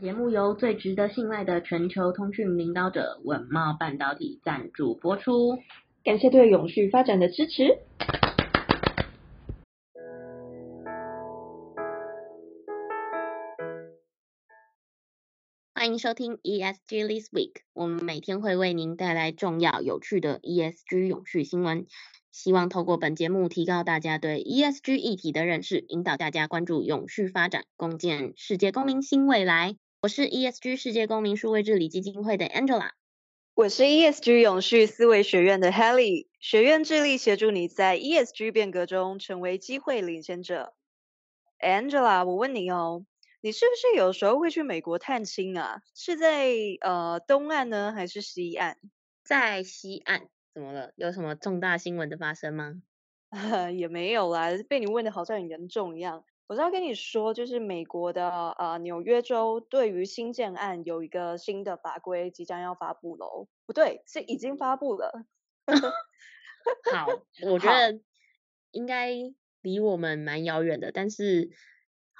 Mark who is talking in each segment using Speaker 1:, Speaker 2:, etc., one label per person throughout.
Speaker 1: 节目由最值得信赖的全球通讯领导者稳茂半导体赞助播出，
Speaker 2: 感谢对永续发展的支持。
Speaker 1: 欢迎收听 ESG This Week，我们每天会为您带来重要有趣的 ESG 永续新闻，希望透过本节目提高大家对 ESG 议题的认识，引导大家关注永续发展，共建世界公民新未来。我是 ESG 世界公民数位治理基金会的 Angela，
Speaker 2: 我是 ESG 永续思维学院的 Helly，学院致力协助你在 ESG 变革中成为机会领先者。Angela，我问你哦。你是不是有时候会去美国探亲啊？是在呃东岸呢，还是西岸？
Speaker 1: 在西岸。怎么了？有什么重大新闻的发生吗？
Speaker 2: 呃，也没有啦，被你问的好像很严重一样。我是要跟你说，就是美国的呃纽约州对于新建案有一个新的法规即将要发布喽。不对，是已经发布了。
Speaker 1: 好，我觉得应该离我们蛮遥远的，但是。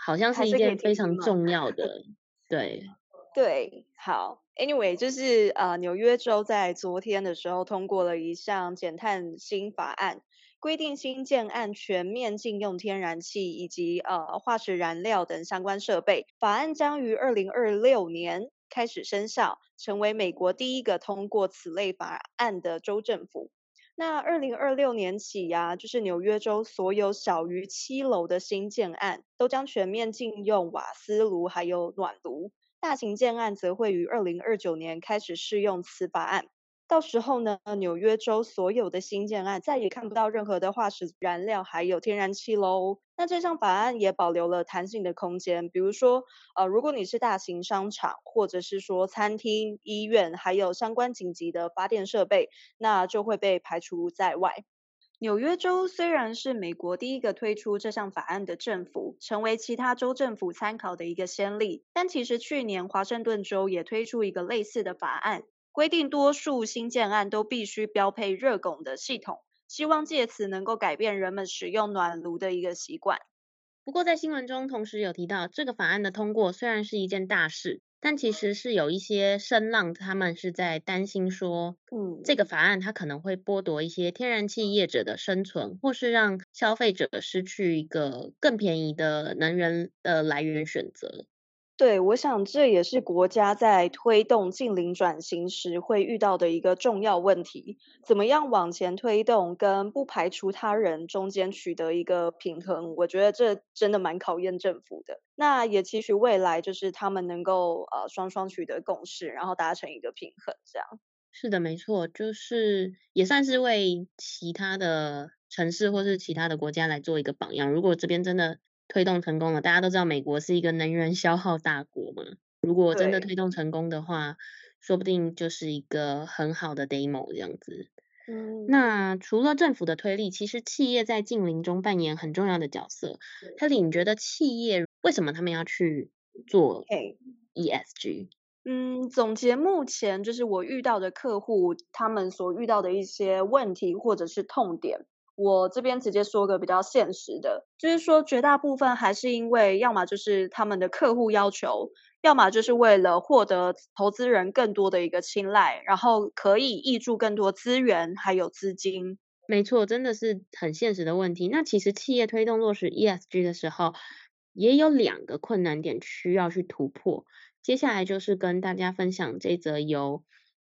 Speaker 1: 好像是一件非常重要的，对
Speaker 2: 对，好，Anyway，就是呃，纽约州在昨天的时候通过了一项减碳新法案，规定新建案全面禁用天然气以及呃化石燃料等相关设备。法案将于二零二六年开始生效，成为美国第一个通过此类法案的州政府。那二零二六年起呀、就是纽约州所有小于七楼的新建案都将全面禁用瓦斯炉还有暖炉，大型建案则会于二零二九年开始适用此法案。到时候呢，纽约州所有的新建案再也看不到任何的化石燃料，还有天然气喽。那这项法案也保留了弹性的空间，比如说，呃，如果你是大型商场，或者是说餐厅、医院，还有相关紧急的发电设备，那就会被排除在外。纽约州虽然是美国第一个推出这项法案的政府，成为其他州政府参考的一个先例，但其实去年华盛顿州也推出一个类似的法案。规定多数新建案都必须标配热拱的系统，希望借此能够改变人们使用暖炉的一个习惯。
Speaker 1: 不过在新闻中同时有提到，这个法案的通过虽然是一件大事，但其实是有一些声浪，他们是在担心说，嗯，这个法案它可能会剥夺一些天然气业者的生存，或是让消费者失去一个更便宜的能源的来源选择。
Speaker 2: 对，我想这也是国家在推动净零转型时会遇到的一个重要问题，怎么样往前推动，跟不排除他人中间取得一个平衡，我觉得这真的蛮考验政府的。那也期许未来就是他们能够呃双双取得共识，然后达成一个平衡，这样。
Speaker 1: 是的，没错，就是也算是为其他的城市或是其他的国家来做一个榜样。如果这边真的。推动成功了，大家都知道美国是一个能源消耗大国嘛。如果真的推动成功的话，说不定就是一个很好的 demo 这样子。嗯，那除了政府的推力，其实企业在近邻中扮演很重要的角色。Helly，你觉得企业为什么他们要去做 ESG？
Speaker 2: 嗯，总结目前就是我遇到的客户，他们所遇到的一些问题或者是痛点。我这边直接说个比较现实的，就是说绝大部分还是因为，要么就是他们的客户要求，要么就是为了获得投资人更多的一个青睐，然后可以挹注更多资源还有资金。
Speaker 1: 没错，真的是很现实的问题。那其实企业推动落实 ESG 的时候，也有两个困难点需要去突破。接下来就是跟大家分享这则由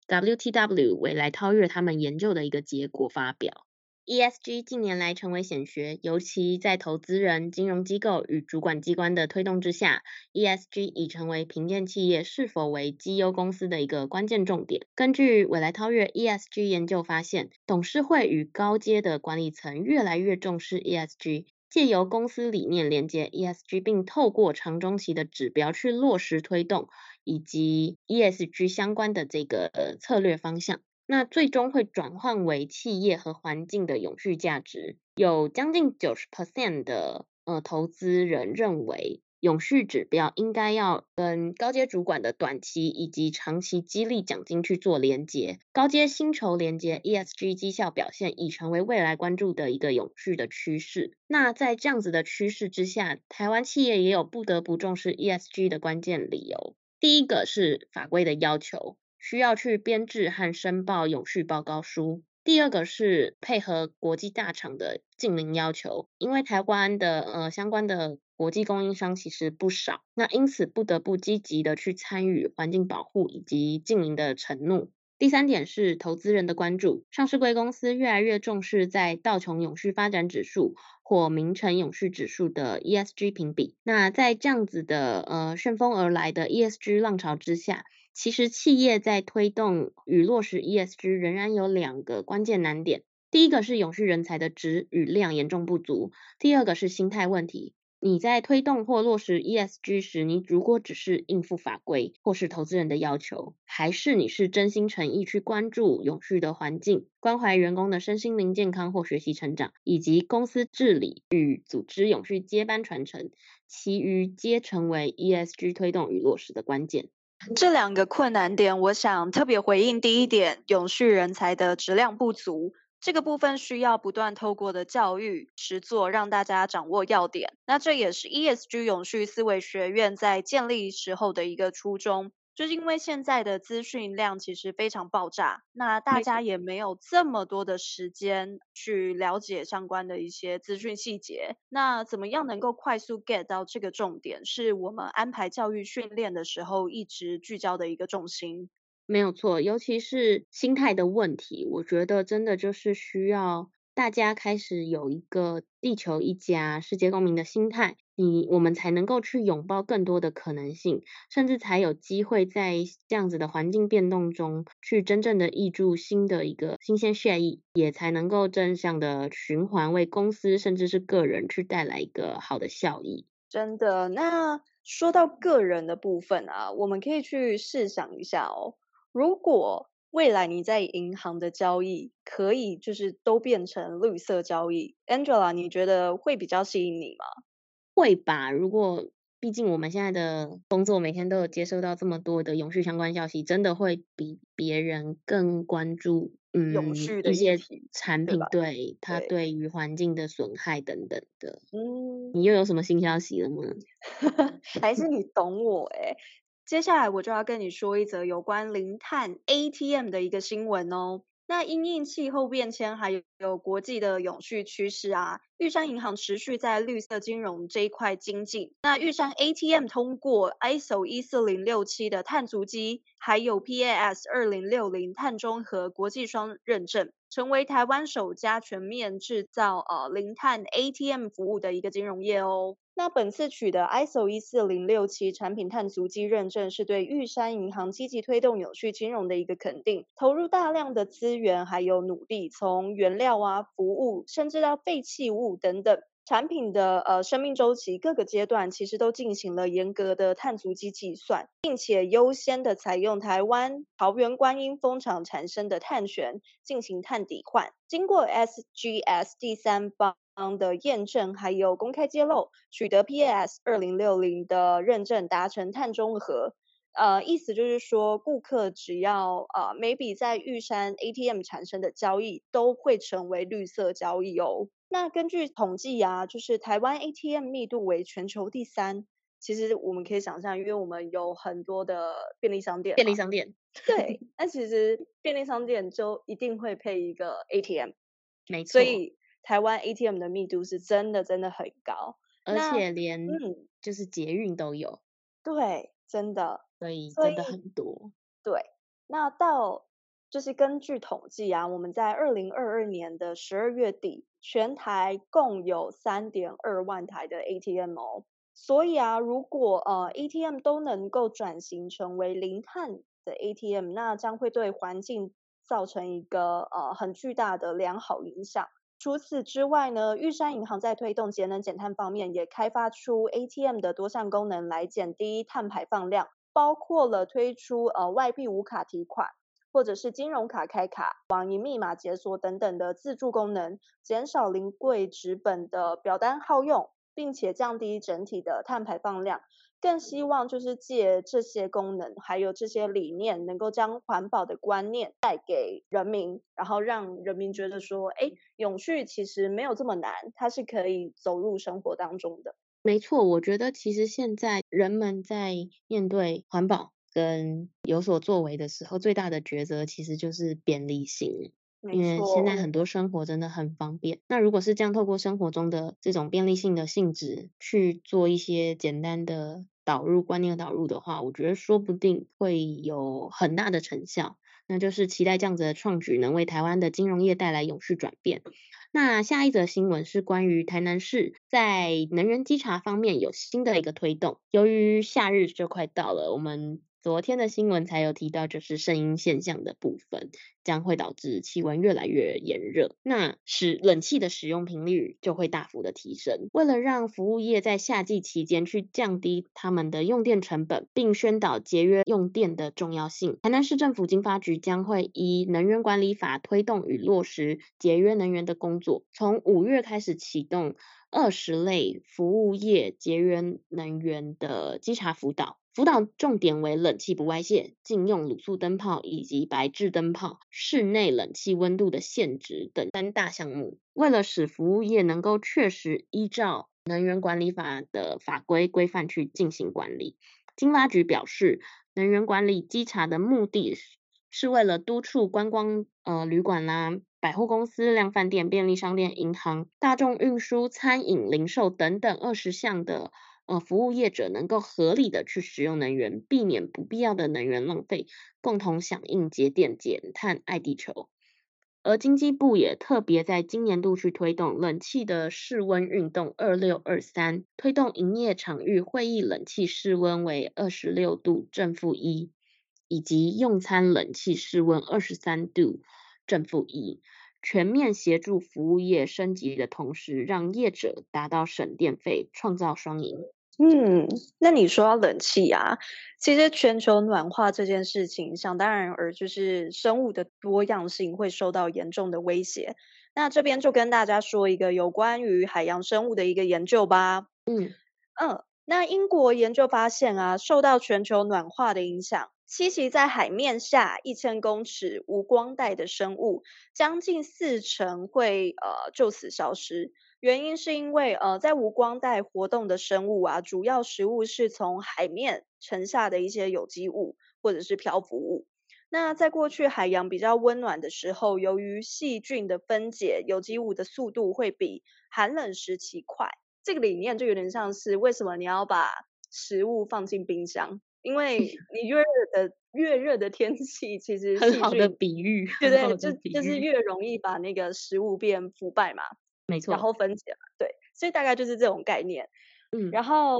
Speaker 1: WTW 未来超越他们研究的一个结果发表。ESG 近年来成为显学，尤其在投资人、金融机构与主管机关的推动之下，ESG 已成为评鉴企业是否为绩优公司的一个关键重点。根据未来韬越 ESG 研究发现，董事会与高阶的管理层越来越重视 ESG，借由公司理念连接 ESG，并透过长中期的指标去落实推动，以及 ESG 相关的这个策略方向。那最终会转换为企业和环境的永续价值。有将近九十 percent 的呃投资人认为，永续指标应该要跟高阶主管的短期以及长期激励奖金去做连接。高阶薪酬连接 ESG 绩效表现已成为未来关注的一个永续的趋势。那在这样子的趋势之下，台湾企业也有不得不重视 ESG 的关键理由。第一个是法规的要求，需要去编制和申报永续报告书；第二个是配合国际大厂的净零要求，因为台湾的呃相关的国际供应商其实不少，那因此不得不积极的去参与环境保护以及净零的承诺。第三点是投资人的关注，上市柜公司越来越重视在道琼永续发展指数或明晟永续指数的 ESG 评比。那在这样子的呃旋风而来的 ESG 浪潮之下，其实企业在推动与落实 ESG 仍然有两个关键难点。第一个是永续人才的质与量严重不足，第二个是心态问题。你在推动或落实 ESG 时，你如果只是应付法规或是投资人的要求，还是你是真心诚意去关注永续的环境，关怀员工的身心灵健康或学习成长，以及公司治理与组织永续接班传承，其余皆成为 ESG 推动与落实的关键。
Speaker 2: 这两个困难点，我想特别回应第一点，永续人才的质量不足。这个部分需要不断透过的教育实作，让大家掌握要点。那这也是 ESG 永续思维学院在建立时候的一个初衷，就是因为现在的资讯量其实非常爆炸，那大家也没有这么多的时间去了解相关的一些资讯细节。那怎么样能够快速 get 到这个重点，是我们安排教育训练的时候一直聚焦的一个重心。
Speaker 1: 没有错，尤其是心态的问题，我觉得真的就是需要大家开始有一个地球一家、世界公民的心态，你我们才能够去拥抱更多的可能性，甚至才有机会在这样子的环境变动中，去真正的挹注新的一个新鲜血液，也才能够正向的循环，为公司甚至是个人去带来一个好的效益。
Speaker 2: 真的，那说到个人的部分啊，我们可以去试想一下哦。如果未来你在银行的交易可以就是都变成绿色交易，Angela，你觉得会比较吸引你吗？
Speaker 1: 会吧，如果毕竟我们现在的工作每天都有接收到这么多的永续相关消息，真的会比别人更关注嗯
Speaker 2: 永续的
Speaker 1: 一些产品
Speaker 2: 对，
Speaker 1: 它对于环境的损害等等的。
Speaker 2: 嗯，
Speaker 1: 你又有什么新消息了吗？
Speaker 2: 还是你懂我诶接下来我就要跟你说一则有关零碳 ATM 的一个新闻哦。那因应气候变迁，还有国际的永续趋势啊，玉山银行持续在绿色金融这一块精进。那玉山 ATM 通过 ISO 一四零六七的碳足迹，还有 PAS 二零六零碳中和国际双认证，成为台湾首家全面制造呃零碳 ATM 服务的一个金融业哦。那本次取得 ISO 一四零六七产品碳足迹认证，是对玉山银行积极推动永续金融的一个肯定，投入大量的资源还有努力，从原料啊、服务，甚至到废弃物等等产品的呃生命周期各个阶段，其实都进行了严格的碳足迹计算，并且优先的采用台湾桃园观音风场产生的碳权进行碳抵换，经过 SGS 第三方。的验证还有公开揭露，取得 PAS 二零六零的认证，达成碳中和。呃，意思就是说，顾客只要呃每笔在玉山 ATM 产生的交易，都会成为绿色交易哦。那根据统计啊，就是台湾 ATM 密度为全球第三。其实我们可以想象，因为我们有很多的便利商店，
Speaker 1: 便利商店，
Speaker 2: 对，那其实便利商店就一定会配一个 ATM，
Speaker 1: 没错，
Speaker 2: 所以。台湾 ATM 的密度是真的真的很高，
Speaker 1: 而且连嗯，就是捷运都有，
Speaker 2: 对，真的，
Speaker 1: 所以真的很多。
Speaker 2: 对，那到就是根据统计啊，我们在二零二二年的十二月底，全台共有三点二万台的 ATM 哦。所以啊，如果呃 ATM 都能够转型成为零碳的 ATM，那将会对环境造成一个呃很巨大的良好影响。除此之外呢，玉山银行在推动节能减碳方面，也开发出 ATM 的多项功能来减低碳排放量，包括了推出呃外币无卡提款，或者是金融卡开卡、网银密码解锁等等的自助功能，减少临柜纸本的表单耗用，并且降低整体的碳排放量。更希望就是借这些功能，还有这些理念，能够将环保的观念带给人民，然后让人民觉得说，哎，永续其实没有这么难，它是可以走入生活当中的。
Speaker 1: 没错，我觉得其实现在人们在面对环保跟有所作为的时候，最大的抉择其实就是便利性。因为现在很多生活真的很方便。那如果是这样，透过生活中的这种便利性的性质去做一些简单的导入观念导入的话，我觉得说不定会有很大的成效。那就是期待这样子的创举能为台湾的金融业带来永续转变。那下一则新闻是关于台南市在能源稽查方面有新的一个推动。由于夏日就快到了，我们。昨天的新闻才有提到，就是圣婴现象的部分将会导致气温越来越炎热，那使冷气的使用频率就会大幅的提升。为了让服务业在夏季期间去降低他们的用电成本，并宣导节约用电的重要性，台南市政府经发局将会依能源管理法推动与落实节约能源的工作，从五月开始启动二十类服务业节约能源的稽查辅导。辅导重点为冷气不外泄、禁用卤素灯泡以及白炽灯泡、室内冷气温度的限值等三大项目。为了使服务业能够确实依照能源管理法的法规规范去进行管理，经发局表示，能源管理稽查的目的是为了督促观光呃旅馆啦、百货公司、量贩店、便利商店、银行、大众运输、餐饮、零售等等二十项的。呃，服务业者能够合理的去使用能源，避免不必要的能源浪费，共同响应节电减碳爱地球。而经济部也特别在今年度去推动冷气的室温运动二六二三，推动营业场域会议冷气室温为二十六度正负一，以及用餐冷气室温二十三度正负一，全面协助服务业升级的同时，让业者达到省电费，创造双赢。
Speaker 2: 嗯，那你说到冷气啊，其实全球暖化这件事情，想当然而就是生物的多样性会受到严重的威胁。那这边就跟大家说一个有关于海洋生物的一个研究吧。
Speaker 1: 嗯
Speaker 2: 嗯，那英国研究发现啊，受到全球暖化的影响，栖息在海面下一千公尺无光带的生物，将近四成会呃就此消失。原因是因为，呃，在无光带活动的生物啊，主要食物是从海面沉下的一些有机物或者是漂浮物。那在过去海洋比较温暖的时候，由于细菌的分解有机物的速度会比寒冷时期快，这个理念就有点像是为什么你要把食物放进冰箱？因为 你越热的越热的天气，其实
Speaker 1: 很好的比喻，
Speaker 2: 对对，就就是越容易把那个食物变腐败嘛。
Speaker 1: 没错，
Speaker 2: 然后分解嘛，对，所以大概就是这种概念。
Speaker 1: 嗯，
Speaker 2: 然后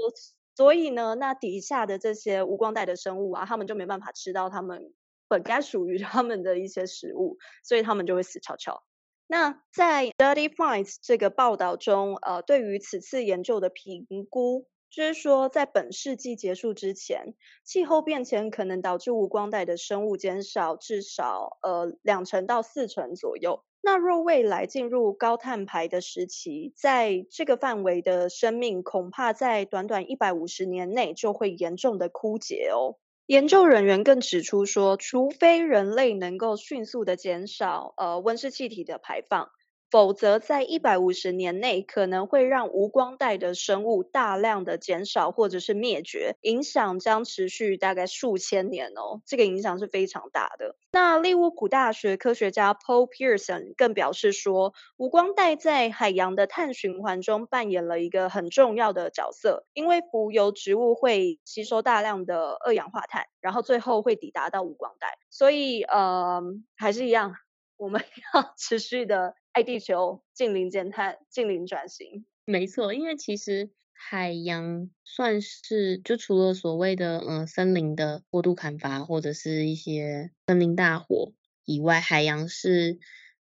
Speaker 2: 所以呢，那底下的这些无光带的生物啊，他们就没办法吃到他们本该属于他们的一些食物，所以他们就会死翘翘。那在 Dirty Finds 这个报道中，呃，对于此次研究的评估，就是说在本世纪结束之前，气候变迁可能导致无光带的生物减少至少呃两成到四成左右。那若未来进入高碳排的时期，在这个范围的生命恐怕在短短一百五十年内就会严重的枯竭哦。研究人员更指出说，除非人类能够迅速的减少呃温室气体的排放。否则，在一百五十年内，可能会让无光带的生物大量的减少或者是灭绝，影响将持续大概数千年哦。这个影响是非常大的。那利物浦大学科学家 Paul Pearson 更表示说，无光带在海洋的碳循环中扮演了一个很重要的角色，因为浮游植物会吸收大量的二氧化碳，然后最后会抵达到无光带。所以，呃，还是一样，我们 要持续的。爱地球，近零减碳，近零转型。
Speaker 1: 没错，因为其实海洋算是就除了所谓的呃森林的过度砍伐或者是一些森林大火以外，海洋是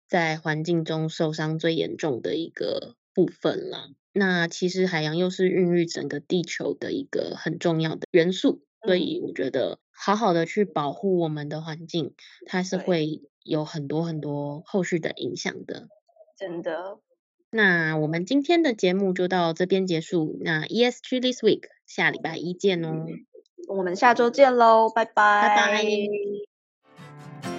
Speaker 1: 在环境中受伤最严重的一个部分了。那其实海洋又是孕育整个地球的一个很重要的元素，所以我觉得好好的去保护我们的环境，它是会有很多很多后续的影响的。
Speaker 2: 真的，
Speaker 1: 那我们今天的节目就到这边结束。那 ESG This Week，下礼拜一见哦。
Speaker 2: 我们下周见喽，拜拜。
Speaker 1: 拜拜。